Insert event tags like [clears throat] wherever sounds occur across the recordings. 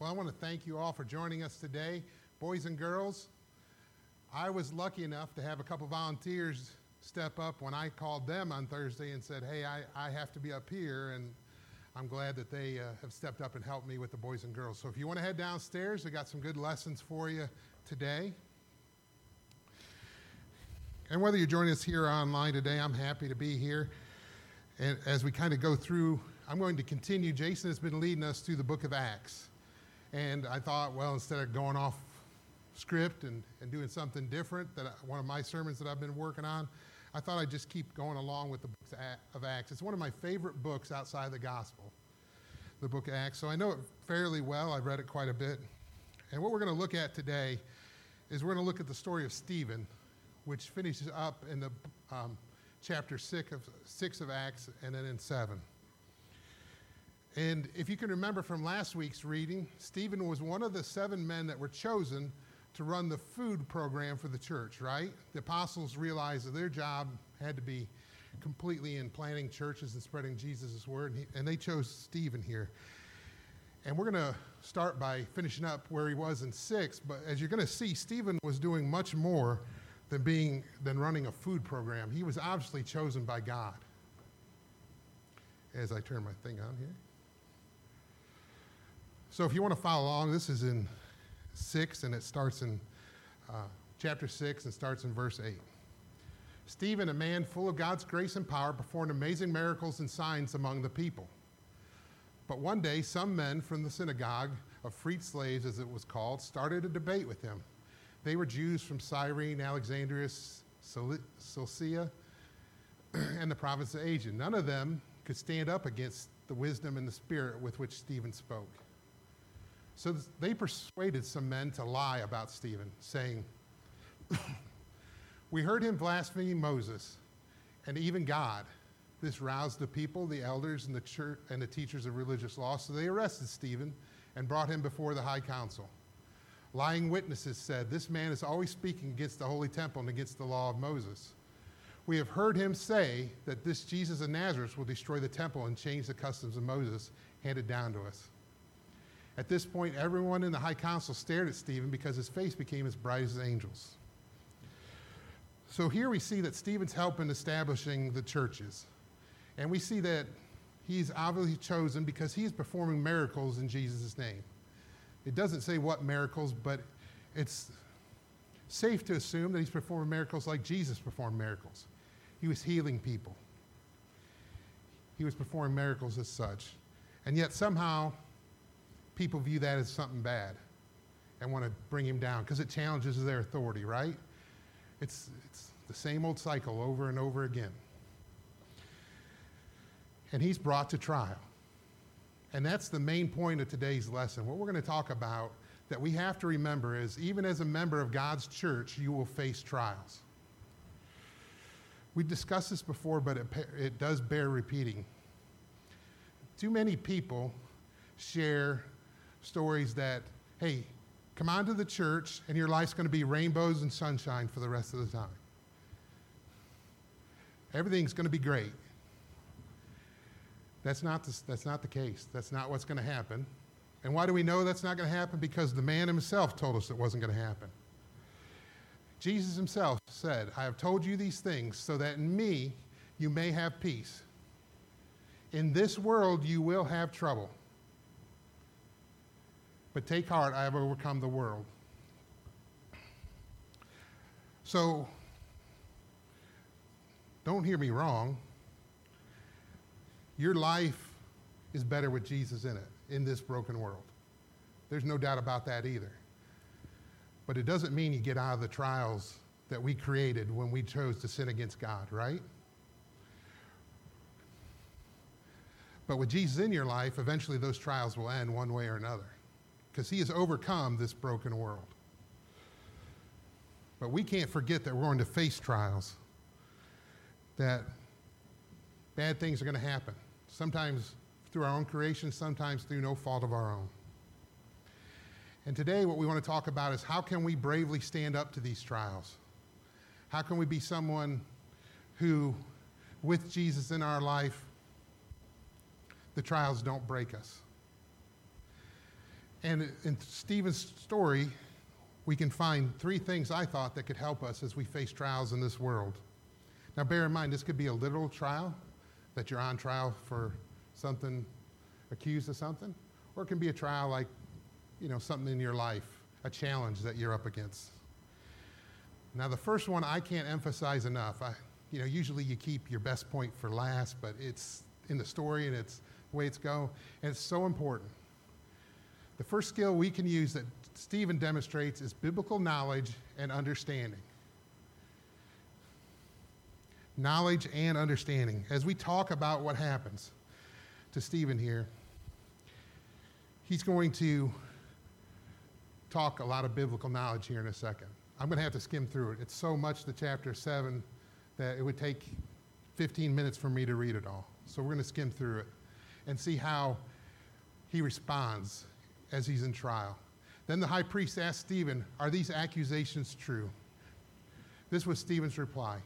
Well, I want to thank you all for joining us today. Boys and girls, I was lucky enough to have a couple volunteers step up when I called them on Thursday and said, Hey, I, I have to be up here. And I'm glad that they uh, have stepped up and helped me with the boys and girls. So if you want to head downstairs, we got some good lessons for you today. And whether you're joining us here online today, I'm happy to be here. And as we kind of go through, I'm going to continue. Jason has been leading us through the book of Acts. And I thought, well, instead of going off script and, and doing something different, that I, one of my sermons that I've been working on, I thought I'd just keep going along with the book of Acts. It's one of my favorite books outside of the gospel, the book of Acts. So I know it fairly well. I've read it quite a bit. And what we're going to look at today is we're going to look at the story of Stephen, which finishes up in the um, chapter six of, six of Acts and then in seven. And if you can remember from last week's reading, Stephen was one of the seven men that were chosen to run the food program for the church, right? The apostles realized that their job had to be completely in planting churches and spreading Jesus' word, and, he, and they chose Stephen here. And we're going to start by finishing up where he was in six, but as you're going to see, Stephen was doing much more than being than running a food program. He was obviously chosen by God. As I turn my thing on here. So if you want to follow along, this is in 6, and it starts in uh, chapter 6 and starts in verse 8. Stephen, a man full of God's grace and power, performed amazing miracles and signs among the people. But one day, some men from the synagogue of freed slaves, as it was called, started a debate with him. They were Jews from Cyrene, Alexandria, Cilicia, [clears throat] and the province of Asia. None of them could stand up against the wisdom and the spirit with which Stephen spoke. So they persuaded some men to lie about Stephen, saying, We heard him blaspheme Moses and even God. This roused the people, the elders, and the church and the teachers of religious law. So they arrested Stephen and brought him before the high council. Lying witnesses said, This man is always speaking against the holy temple and against the law of Moses. We have heard him say that this Jesus of Nazareth will destroy the temple and change the customs of Moses handed down to us. At this point, everyone in the high council stared at Stephen because his face became as bright as angels. So here we see that Stephen's helping establishing the churches. And we see that he's obviously chosen because he's performing miracles in Jesus' name. It doesn't say what miracles, but it's safe to assume that he's performing miracles like Jesus performed miracles. He was healing people, he was performing miracles as such. And yet somehow people view that as something bad and want to bring him down because it challenges their authority, right? It's, it's the same old cycle over and over again. And he's brought to trial. And that's the main point of today's lesson. What we're going to talk about that we have to remember is even as a member of God's church, you will face trials. We discussed this before, but it, it does bear repeating. Too many people share stories that, hey, come on to the church and your life's going to be rainbows and sunshine for the rest of the time. Everything's going to be great. That's not, the, that's not the case. That's not what's going to happen. And why do we know that's not going to happen? Because the man himself told us it wasn't going to happen. Jesus himself said, I have told you these things so that in me you may have peace. In this world you will have trouble. But take heart, I have overcome the world. So, don't hear me wrong. Your life is better with Jesus in it, in this broken world. There's no doubt about that either. But it doesn't mean you get out of the trials that we created when we chose to sin against God, right? But with Jesus in your life, eventually those trials will end one way or another because he has overcome this broken world. But we can't forget that we're going to face trials, that bad things are going to happen, sometimes through our own creation, sometimes through no fault of our own. And today, what we want to talk about is how can we bravely stand up to these trials? How can we be someone who, with Jesus in our life, the trials don't break us? And in Stephen's story, we can find three things I thought that could help us as we face trials in this world. Now, bear in mind, this could be a literal trial, that you're on trial for something, accused of something, or it can be a trial like, you know, something in your life, a challenge that you're up against. Now, the first one I can't emphasize enough. I, you know, usually you keep your best point for last, but it's in the story and it's the way it's go, and it's so important. The first skill we can use that Stephen demonstrates is biblical knowledge and understanding. Knowledge and understanding. As we talk about what happens to Stephen here, he's going to talk a lot of biblical knowledge here in a second. I'm going to have to skim through it. It's so much to chapter 7 that it would take 15 minutes for me to read it all. So we're going to skim through it and see how he responds as he's in trial. Then the high priest asked Stephen, Are these accusations true? This was Stephen's reply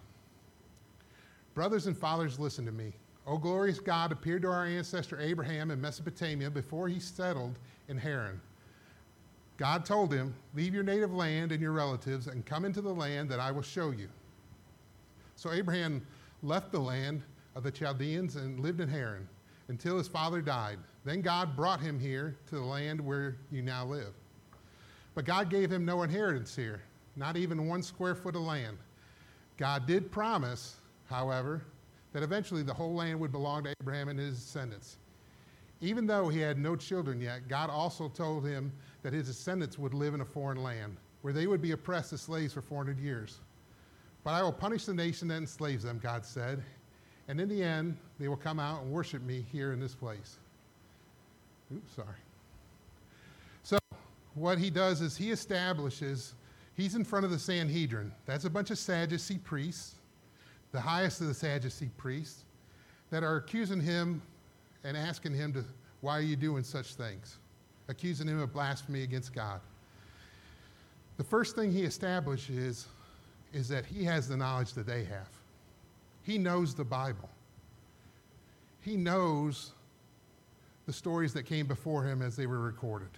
Brothers and fathers, listen to me. O glorious God appeared to our ancestor Abraham in Mesopotamia before he settled in Haran. God told him, Leave your native land and your relatives and come into the land that I will show you. So Abraham left the land of the Chaldeans and lived in Haran until his father died. Then God brought him here to the land where you now live. But God gave him no inheritance here, not even one square foot of land. God did promise, however, that eventually the whole land would belong to Abraham and his descendants. Even though he had no children yet, God also told him that his descendants would live in a foreign land, where they would be oppressed as slaves for 400 years. But I will punish the nation that enslaves them, God said, and in the end, they will come out and worship me here in this place. Oops, sorry. So, what he does is he establishes, he's in front of the Sanhedrin. That's a bunch of Sadducee priests, the highest of the Sadducee priests, that are accusing him and asking him to, why are you doing such things? Accusing him of blasphemy against God. The first thing he establishes is that he has the knowledge that they have. He knows the Bible. He knows the stories that came before him as they were recorded.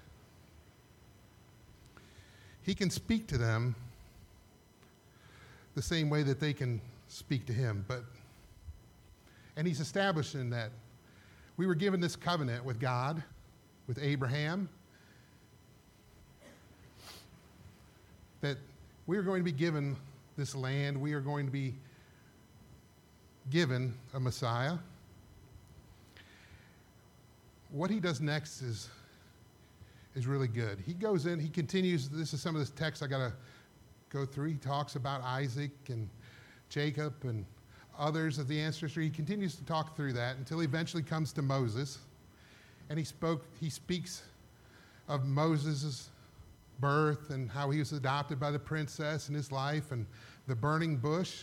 He can speak to them the same way that they can speak to him, but and he's establishing that we were given this covenant with God, with Abraham, that we are going to be given this land, we are going to be given a Messiah. What he does next is, is really good. He goes in, he continues, this is some of this text I got to go through. He talks about Isaac and Jacob and others of the ancestry. He continues to talk through that until he eventually comes to Moses. And he spoke, he speaks of Moses' birth and how he was adopted by the princess and his life and the burning bush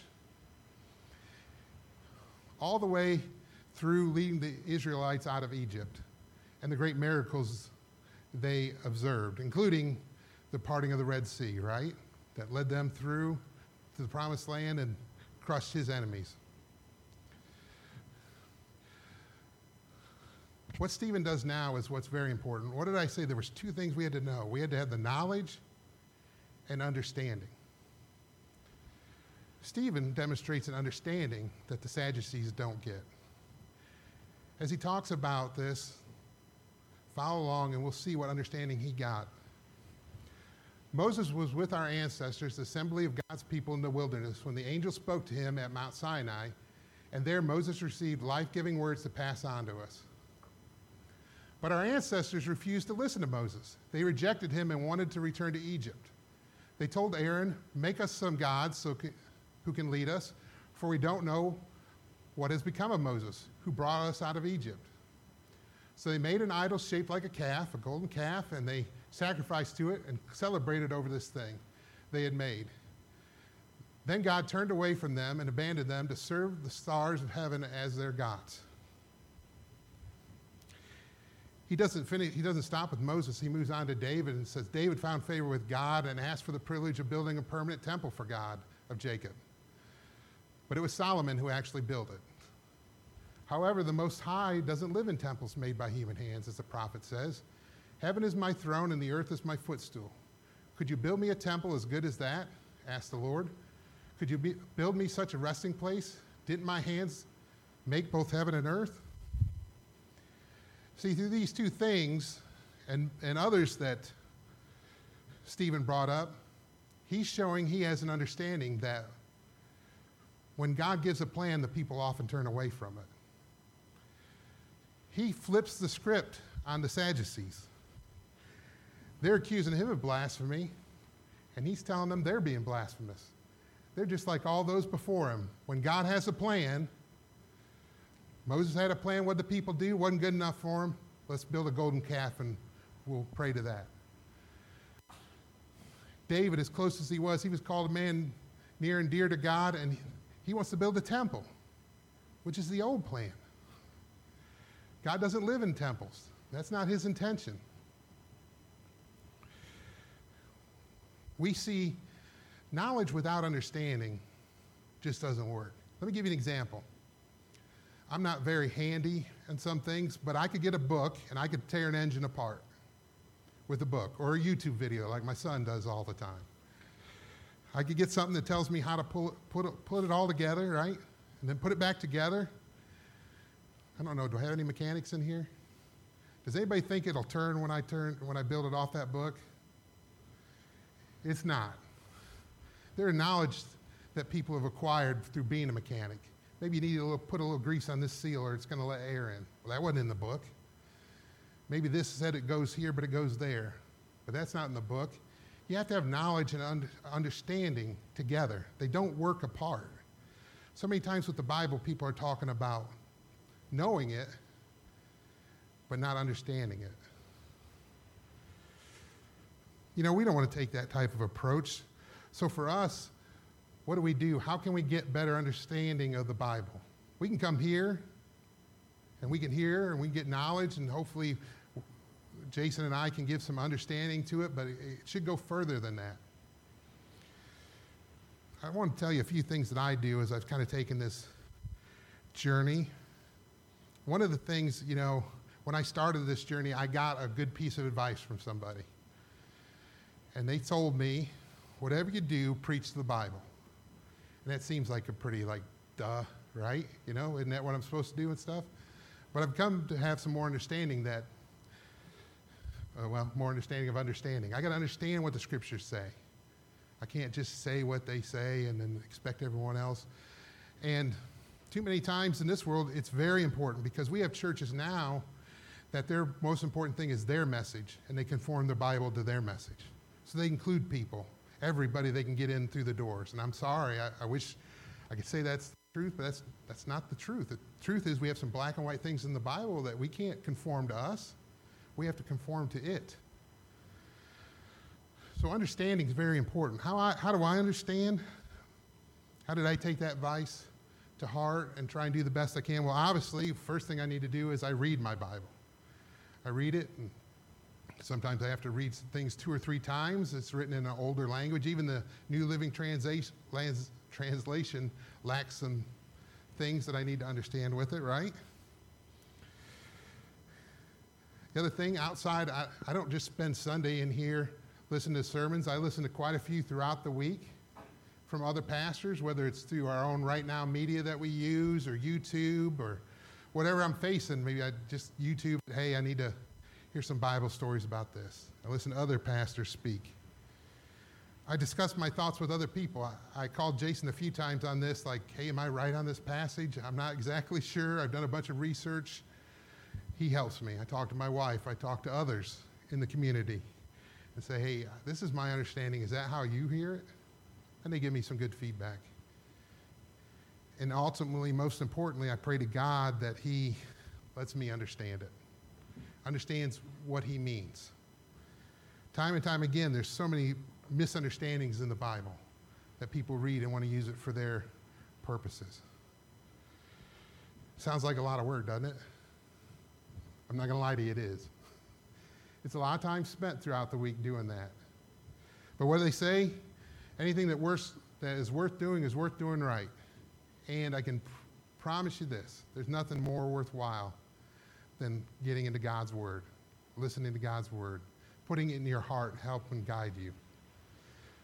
all the way through leading the Israelites out of Egypt and the great miracles they observed, including the parting of the Red Sea, right? That led them through to the promised land and crushed his enemies. What Stephen does now is what's very important. What did I say? There was two things we had to know. We had to have the knowledge and understanding. Stephen demonstrates an understanding that the Sadducees don't get. As he talks about this, follow along and we'll see what understanding he got. Moses was with our ancestors, the assembly of God's people in the wilderness, when the angel spoke to him at Mount Sinai, and there Moses received life giving words to pass on to us. But our ancestors refused to listen to Moses. They rejected him and wanted to return to Egypt. They told Aaron, Make us some gods so who can lead us, for we don't know what has become of Moses, who brought us out of Egypt. So they made an idol shaped like a calf, a golden calf, and they sacrificed to it and celebrated over this thing they had made. Then God turned away from them and abandoned them to serve the stars of heaven as their gods. He doesn't finish, he doesn't stop with Moses. He moves on to David and says, David found favor with God and asked for the privilege of building a permanent temple for God of Jacob. But it was Solomon who actually built it. However, the Most High doesn't live in temples made by human hands, as the prophet says. Heaven is my throne and the earth is my footstool. Could you build me a temple as good as that? asked the Lord. Could you be, build me such a resting place? Didn't my hands make both heaven and earth? See, through these two things and, and others that Stephen brought up, he's showing he has an understanding that when God gives a plan, the people often turn away from it. He flips the script on the Sadducees. They're accusing him of blasphemy, and he's telling them they're being blasphemous. They're just like all those before him. When God has a plan, Moses had a plan. What the people do wasn't good enough for them. Let's build a golden calf and we'll pray to that. David, as close as he was, he was called a man near and dear to God, and he wants to build a temple, which is the old plan. God doesn't live in temples, that's not his intention. We see knowledge without understanding just doesn't work. Let me give you an example. I'm not very handy in some things, but I could get a book and I could tear an engine apart with a book or a YouTube video like my son does all the time. I could get something that tells me how to pull put, put it all together, right? And then put it back together. I don't know, do I have any mechanics in here? Does anybody think it'll turn when I turn when I build it off that book? It's not. There are knowledge that people have acquired through being a mechanic. Maybe you need to put a little grease on this seal or it's going to let air in. Well, that wasn't in the book. Maybe this said it goes here, but it goes there. But that's not in the book. You have to have knowledge and understanding together, they don't work apart. So many times with the Bible, people are talking about knowing it, but not understanding it. You know, we don't want to take that type of approach. So for us, what do we do? How can we get better understanding of the Bible? We can come here and we can hear and we can get knowledge and hopefully Jason and I can give some understanding to it, but it should go further than that. I want to tell you a few things that I do as I've kind of taken this journey. One of the things, you know, when I started this journey, I got a good piece of advice from somebody. And they told me, whatever you do, preach the Bible. And that seems like a pretty, like, duh, right? You know, isn't that what I'm supposed to do and stuff? But I've come to have some more understanding that, uh, well, more understanding of understanding. I got to understand what the scriptures say. I can't just say what they say and then expect everyone else. And too many times in this world, it's very important because we have churches now that their most important thing is their message and they conform the Bible to their message. So they include people everybody they can get in through the doors. And I'm sorry, I, I wish I could say that's the truth, but that's, that's not the truth. The truth is we have some black and white things in the Bible that we can't conform to us. We have to conform to it. So understanding is very important. How, I, how do I understand? How did I take that advice to heart and try and do the best I can? Well, obviously, first thing I need to do is I read my Bible. I read it and Sometimes I have to read things two or three times. It's written in an older language. Even the New Living Translation lacks some things that I need to understand with it, right? The other thing, outside, I, I don't just spend Sunday in here listening to sermons. I listen to quite a few throughout the week from other pastors, whether it's through our own RightNow Media that we use or YouTube or whatever I'm facing. Maybe I just YouTube, hey, I need to hear some Bible stories about this. I listen to other pastors speak. I discuss my thoughts with other people. I, I, called Jason a few times on this, like, hey, am I right on this passage? I'm not exactly sure. I've done a bunch of research. He helps me. I talk to my wife. I talk to others in the community and say, hey, this is my understanding. Is that how you hear it? And they give me some good feedback. And ultimately, most importantly, I pray to God that He lets me understand it understands what he means. Time and time again, there's so many misunderstandings in the Bible that people read and want to use it for their purposes. Sounds like a lot of work, doesn't it? I'm not going to lie to you, it is. It's a lot of time spent throughout the week doing that. But what do they say? Anything that, worth, that is worth doing is worth doing right. And I can pr- promise you this there's nothing more worthwhile than getting into God's Word. listening to God's word, putting it in your heart, help and guide you.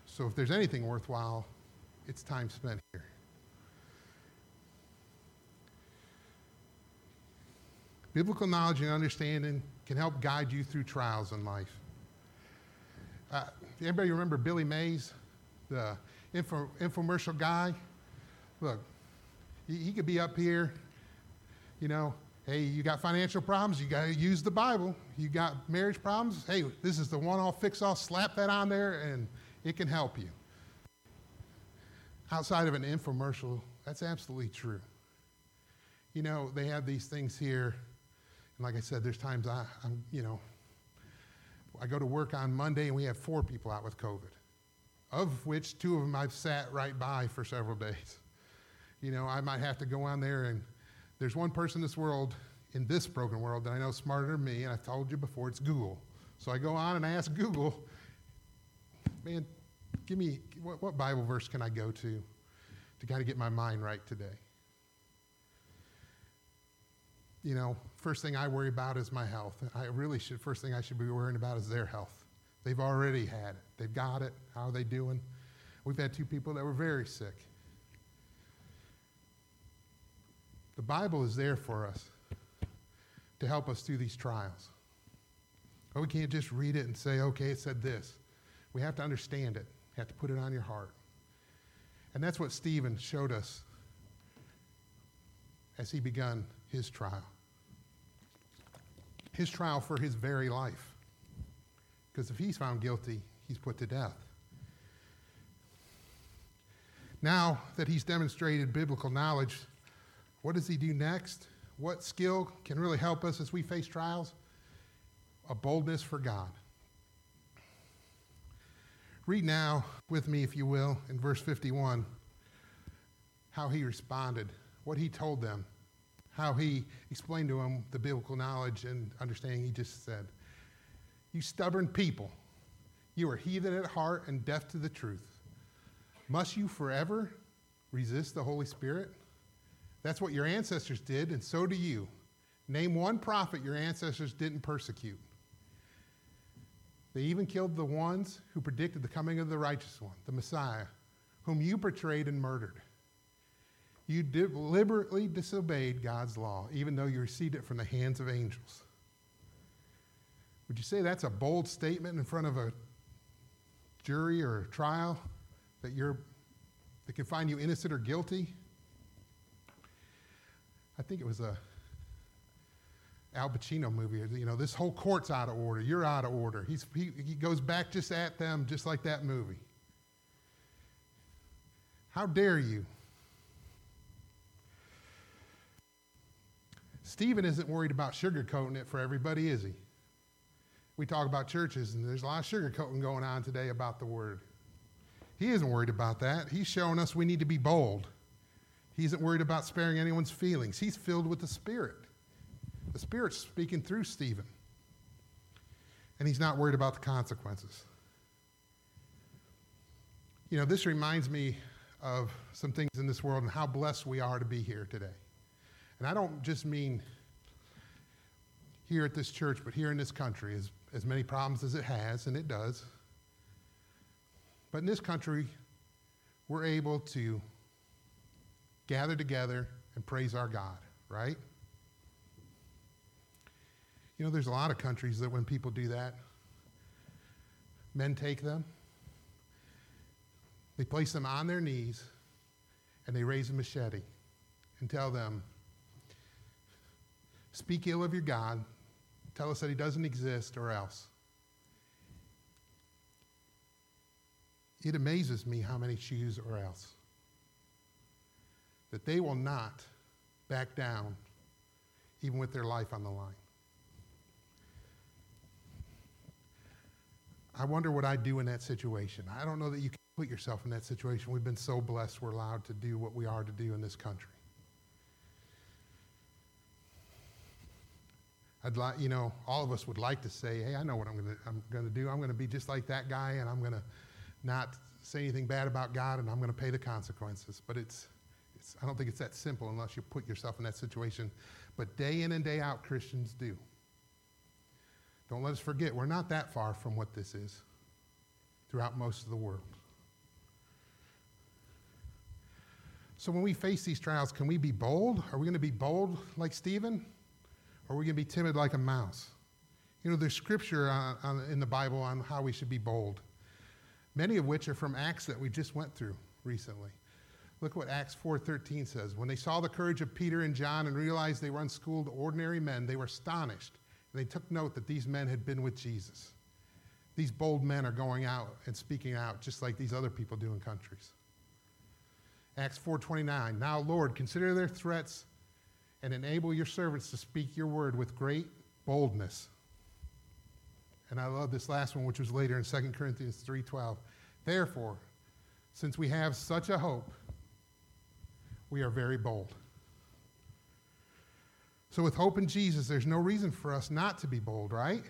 So if there's anything worthwhile, it's time spent here. Biblical knowledge and understanding can help guide you through trials in life. Uh, anybody remember Billy Mays, the info, infomercial guy? Look, he, he could be up here, you know, hey, you got financial problems, you got to use the Bible. You got marriage problems, hey, this is the one I'll fix all, slap that on there, and it can help you. Outside of an infomercial, that's absolutely true. You know, they have these things here like I said, there's times I, I'm, you know, I go to work on Monday and we have four people out with COVID, of which two of them I've sat right by for several days. [laughs] You know, I might have to go on there and there's one person in this world, in this broken world, that I know smarter than me, and I've told you before, it's Google. So I go on and I ask Google, man, give me, what, what Bible verse can I go to to kind of get my mind right today? you know, first thing I worry about is my health. I really should, first thing I should be worrying about is their health. They've already had it, they've got it. How are they doing? We've had two people that were very sick. The Bible is there for us to help us through these trials. But we can't just read it and say, okay, it said this. We have to understand it, you have to put it on your heart. And that's what Stephen showed us as he begun his trial. His trial for his very life. Because if he's found guilty, he's put to death. Now that he's demonstrated biblical knowledge, what does he do next? What skill can really help us as we face trials? A boldness for God. Read now with me, if you will, in verse 51, how he responded, what he told them how he explained to them the biblical knowledge and understanding he just said. You stubborn people, you are heathen at heart and deaf to the truth. Must you forever resist the Holy Spirit? That's what your ancestors did, and so do you. Name one prophet your ancestors didn't persecute. They even killed the ones who predicted the coming of the righteous one, the Messiah, whom you betrayed and murdered. You deliberately disobeyed God's law, even though you received it from the hands of angels. Would you say that's a bold statement in front of a jury or a trial that you're that can find you innocent or guilty? I think it was a Al Pacino movie. You know, this whole court's out of order. You're out of order. He's, he, he goes back just at them, just like that movie. How dare you? Stephen isn't worried about sugarcoating it for everybody, is he? We talk about churches, and there's a lot of sugarcoating going on today about the word. He isn't worried about that. He's showing us we need to be bold. He isn't worried about sparing anyone's feelings. He's filled with the Spirit. The Spirit's speaking through Stephen. And he's not worried about the consequences. You know, this reminds me of some things in this world and how blessed we are to be here today. And I don't just mean here at this church, but here in this country, as, as many problems as it has, and it does. But in this country, we're able to gather together and praise our God, right? You know, there's a lot of countries that when people do that, men take them, they place them on their knees, and they raise a machete and tell them, Speak ill of your God. Tell us that he doesn't exist or else. It amazes me how many choose or else. That they will not back down even with their life on the line. I wonder what I'd do in that situation. I don't know that you can put yourself in that situation. We've been so blessed we're allowed to do what we are to do in this country. I'd like, you know, all of us would like to say, hey, I know what I'm going to I'm going to do. I'm going to be just like that guy, and I'm going to not say anything bad about God, and I'm going to pay the consequences. But it's, it's, I don't think it's that simple unless you put yourself in that situation. But day in and day out, Christians do. Don't let us forget, we're not that far from what this is throughout most of the world. So when we face these trials, can we be bold? Are we going to be bold like Stephen? Or are we going to be timid like a mouse? You know, there's scripture on, on, in the Bible on how we should be bold, many of which are from Acts that we just went through recently. Look what Acts 4:13 says. When they saw the courage of Peter and John and realized they were unschooled ordinary men, they were astonished. And they took note that these men had been with Jesus. These bold men are going out and speaking out just like these other people do in countries. Acts 4:29. Now, Lord, consider their threats and enable your servants to speak your word with great boldness. And I love this last one, which was later in 2 Corinthians 3:12. Therefore, since we have such a hope, we are very bold. So, with hope in Jesus, there's no reason for us not to be bold, right?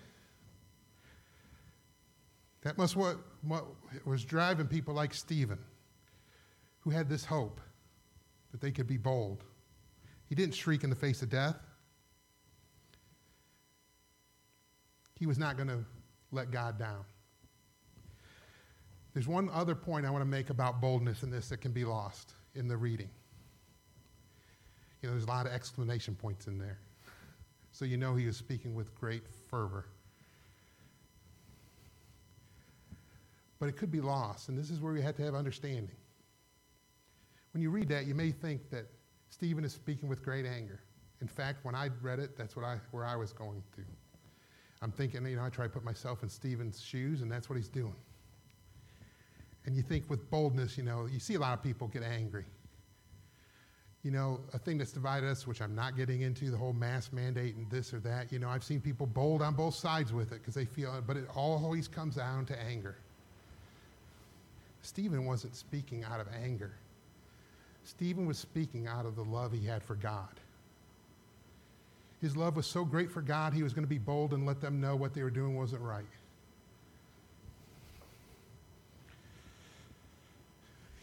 That must what, what was driving people like Stephen who had this hope that they could be bold. He didn't shriek in the face of death. He was not going to let God down. There's one other point I want to make about boldness in this that can be lost in the reading. You know, there's a lot of exclamation points in there. So you know he was speaking with great fervor. But it could be lost, and this is where we have to have understanding. When you read that, you may think that Stephen is speaking with great anger. In fact, when I read it, that's what I, where I was going to. I'm thinking, you know, I try to put myself in Stephen's shoes, and that's what he's doing. And you think with boldness, you know, you see a lot of people get angry. You know, a thing that's divided us, which I'm not getting into, the whole mask mandate and this or that. You know, I've seen people bold on both sides with it because they feel but it always comes down to anger. Stephen wasn't speaking out of anger. Stephen was speaking out of the love he had for God. His love was so great for God, he was going to be bold and let them know what they were doing wasn't right.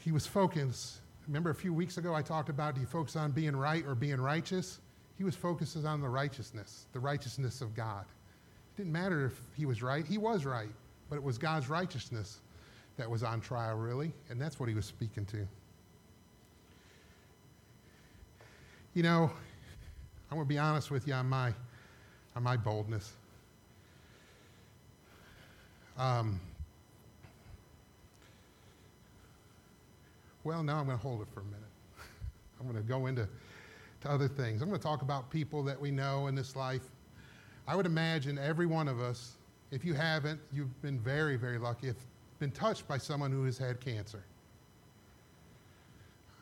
He was focused. Remember a few weeks ago I talked about do you focus on being right or being righteous? He was focused on the righteousness, the righteousness of God. It didn't matter if he was right, he was right, but it was God's righteousness that was on trial, really, and that's what he was speaking to. You know, I'm going to be honest with you on my, on my boldness. Um, well, now I'm going to hold it for a minute. I'm going to go into to other things. I'm going to talk about people that we know in this life. I would imagine every one of us, if you haven't, you've been very, very lucky, if been touched by someone who has had cancer.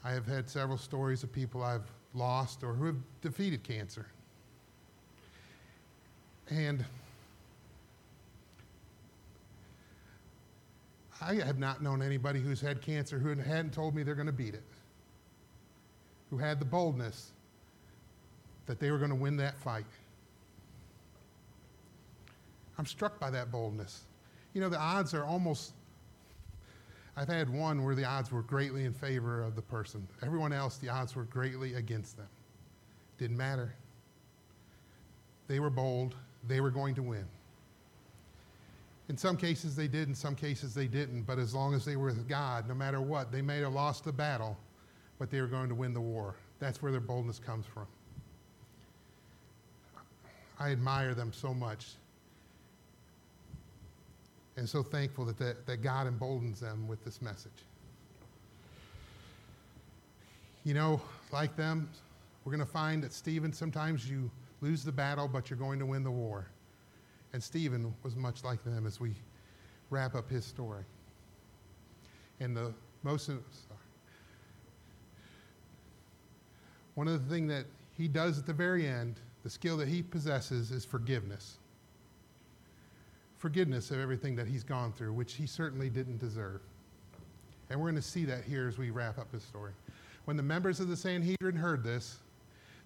I have had several stories of people I've lost or who have defeated cancer. And I have not known anybody who's had cancer who hadn't told me they're going to beat it, who had the boldness that they were going to win that fight. I'm struck by that boldness. You know, the odds are almost I've had one where the odds were greatly in favor of the person. Everyone else, the odds were greatly against them. Didn't matter. They were bold. They were going to win. In some cases they did, in some cases they didn't, but as long as they were with God, no matter what, they may have lost the battle, but they were going to win the war. That's where their boldness comes from. I admire them so much and so thankful that, that, that God emboldens them with this message. You know, like them, we're going to find that Stephen, sometimes you lose the battle, but you're going to win the war. And Stephen was much like them as we wrap up his story. And the most, sorry. one of the things that he does at the very end, the skill that he possesses is forgiveness forgiveness of everything that he's gone through, which he certainly didn't deserve. And we're going to see that here as we wrap up his story. When the members of the Sanhedrin heard this,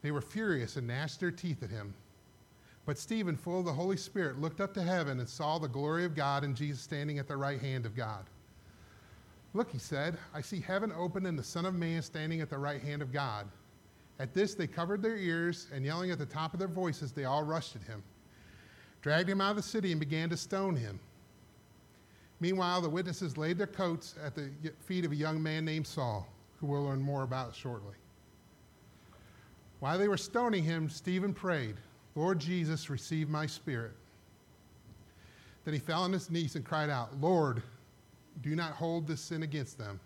they were furious and gnashed their teeth at him. But Stephen, full of the Holy Spirit, looked up to heaven and saw the glory of God and Jesus standing at the right hand of God. Look, he said, I see heaven open and the Son of Man standing at the right hand of God. At this, they covered their ears, and yelling at the top of their voices, they all rushed at him. Dragged him out of the city, and began to stone him. Meanwhile, the witnesses laid their coats at the feet of a young man named Saul, who we'll learn more about shortly. While they were stoning him, Stephen prayed, Lord Jesus, receive my spirit. Then he fell on his knees and cried out, Lord, do not hold this sin against them.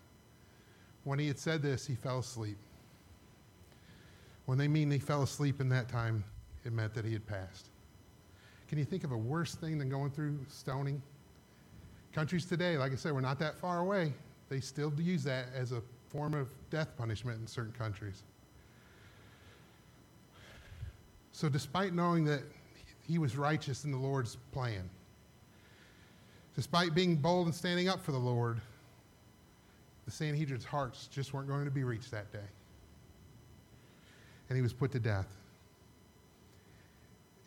When he had said this, he fell asleep. When they mean he fell asleep in that time, it meant that he had passed. Can you think of a worse thing than going through stoning? Countries today, like I said, we're not that far away. They still use that as a form of death punishment in certain countries. So, despite knowing that he was righteous in the Lord's plan, despite being bold and standing up for the Lord, the Sanhedrin's hearts just weren't going to be reached that day. And he was put to death.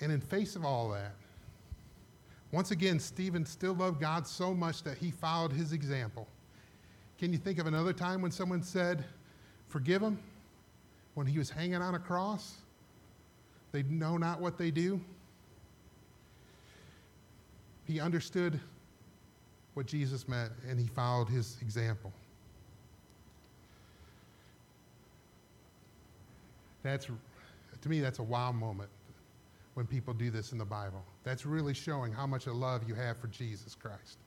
And in face of all that, once again, Stephen still loved God so much that he followed his example. Can you think of another time when someone said, Forgive him? When he was hanging on a cross? They know not what they do. He understood what Jesus meant and he followed his example. That's, to me, that's a wow moment when people do this in the Bible. That's really showing how much of love you have for Jesus Christ.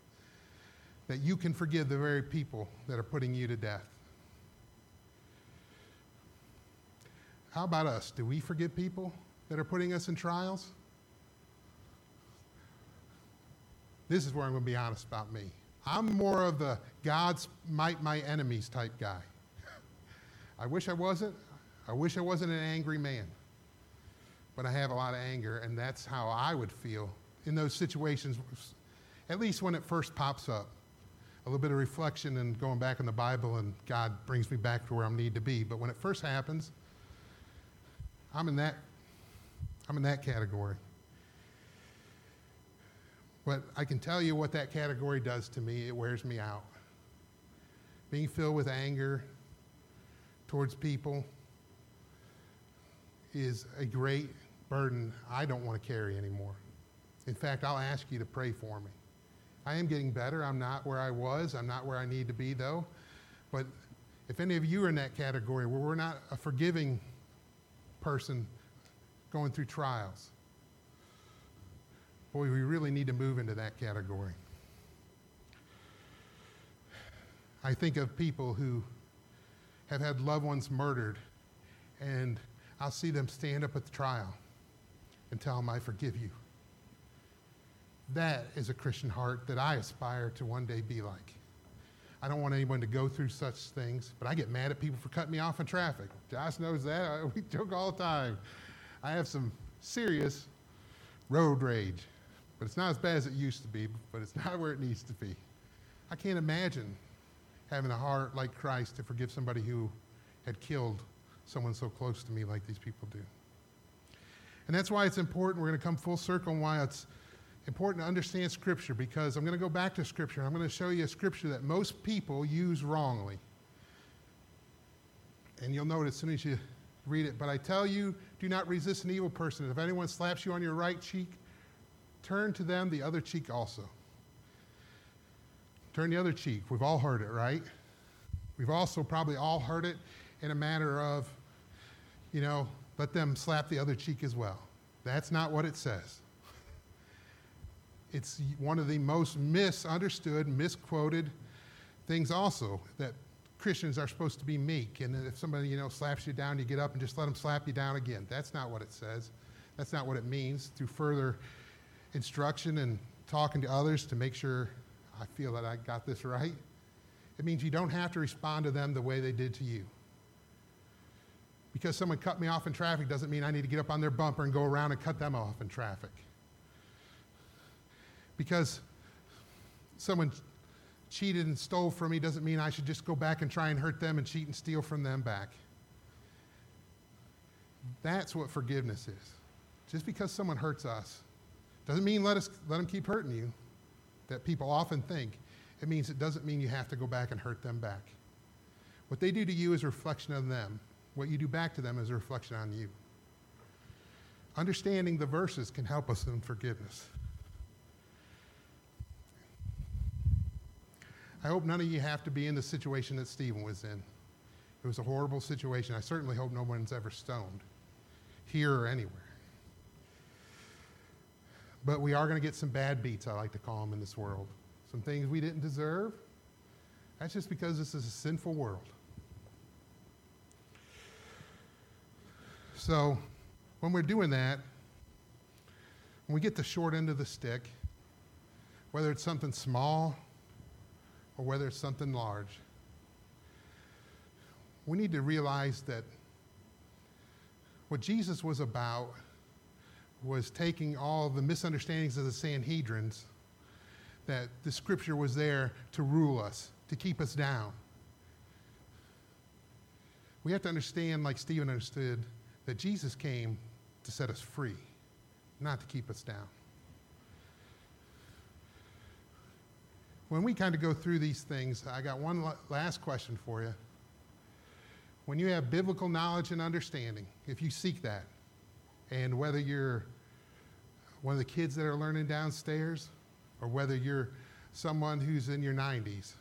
That you can forgive the very people that are putting you to death. How about us? Do we forgive people that are putting us in trials? This is where I'm going to be honest about me. I'm more of the God's might my enemies type guy. [laughs] I wish I wasn't. I wish I wasn't an angry man but I have a lot of anger, and that's how I would feel in those situations, at least when it first pops up. A little bit of reflection and going back in the Bible, and God brings me back to where I need to be. But when it first happens, I'm in that, I'm in that category. But I can tell you what that category does to me. It wears me out. Being filled with anger towards people is a great burden I don't want to carry anymore. In fact, I'll ask you to pray for me. I am getting better. I'm not where I was. I'm not where I need to be, though. But if any of you are in that category where we're not a forgiving person going through trials, boy, we really need to move into that category. I think of people who have had loved ones murdered, and I'll see them stand up at the trial and tell them, I forgive you. That is a Christian heart that I aspire to one day be like. I don't want anyone to go through such things, but I get mad at people for cutting me off in traffic. Josh knows that. We joke all the time. I have some serious road rage, but it's not as bad as it used to be, but it's [laughs] not where it needs to be. I can't imagine having a heart like Christ to forgive somebody who had killed someone so close to me like these people do. And that's why it's important. We're going to come full circle on why it's important to understand Scripture because I'm going to go back to Scripture. I'm going to show you a Scripture that most people use wrongly. And you'll notice as soon as you read it. But I tell you, do not resist an evil person. If anyone slaps you on your right cheek, turn to them the other cheek also. Turn the other cheek. We've all heard it, right? We've also probably all heard it in a matter of, you know, let them slap the other cheek as well. That's not what it says. It's one of the most misunderstood, misquoted things also that Christians are supposed to be meek. And if somebody, you know, slaps you down, you get up and just let them slap you down again. That's not what it says. That's not what it means. Through further instruction and talking to others to make sure I feel that I got this right, it means you don't have to respond to them the way they did to you because someone cut me off in traffic doesn't mean I need to get up on their bumper and go around and cut them off in traffic. Because someone cheated and stole from me doesn't mean I should just go back and try and hurt them and cheat and steal from them back. That's what forgiveness is. Just because someone hurts us doesn't mean let, us, let them keep hurting you, that people often think. It means it doesn't mean you have to go back and hurt them back. What they do to you is a reflection of them what you do back to them is a reflection on you. understanding the verses can help us in forgiveness. I hope none of you have to be in the situation that Stephen was in. It was a horrible situation. I certainly hope no one's ever stoned, here or anywhere. But we are going to get some bad beats, I like to call them, in this world. Some things we didn't deserve. That's just because this is a sinful world. So, when we're doing that, when we get the short end of the stick, whether it's something small or whether it's something large, we need to realize that what Jesus was about was taking all the misunderstandings of the Sanhedrins, that the scripture was there to rule us, to keep us down. We have to understand, like Stephen understood, that Jesus came to set us free, not to keep us down. When we kind of go through these things, I got one last question for you. When you have biblical knowledge and understanding, if you seek that, and whether you're one of the kids that are learning downstairs or whether you're someone who's in your 90s,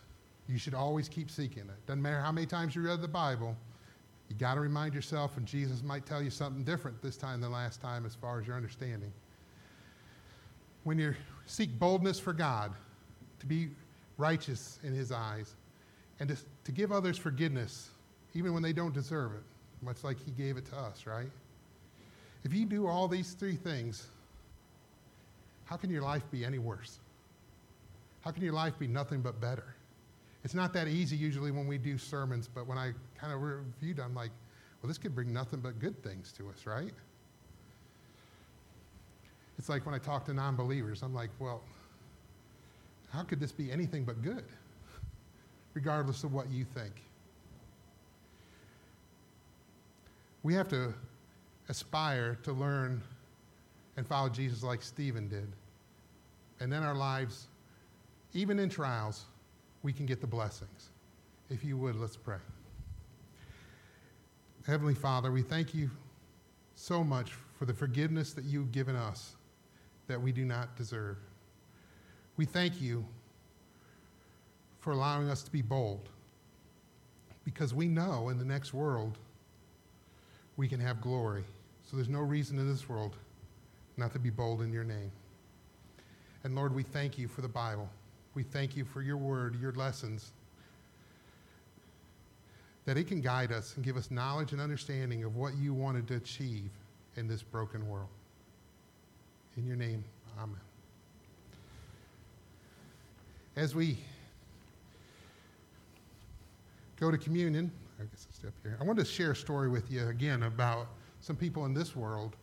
you should always keep seeking it. Doesn't matter how many times you read the Bible, you got to remind yourself, and Jesus might tell you something different this time than last time as far as your understanding. When you seek boldness for God, to be righteous in His eyes, and to, to give others forgiveness even when they don't deserve it, much like He gave it to us, right? If you do all these three things, how can your life be any worse? How can your life be nothing but better? It's not that easy usually when we do sermons, but when I kind of reviewed, I'm like, well, this could bring nothing but good things to us, right? It's like when I talk to non believers, I'm like, well, how could this be anything but good, regardless of what you think? We have to aspire to learn and follow Jesus like Stephen did. And then our lives, even in trials, we can get the blessings. If you would, let's pray. Heavenly Father, we thank you so much for the forgiveness that you've given us that we do not deserve. We thank you for allowing us to be bold because we know in the next world we can have glory. So there's no reason in this world not to be bold in your name. And Lord, we thank you for the Bible. We thank you for your word, your lessons, that it can guide us and give us knowledge and understanding of what you wanted to achieve in this broken world. In your name, amen. As we go to communion, I guess I'll step here. I want to share a story with you again about some people in this world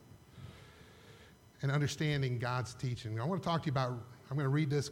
and understanding God's teaching. I want to talk to you about, I'm going to read this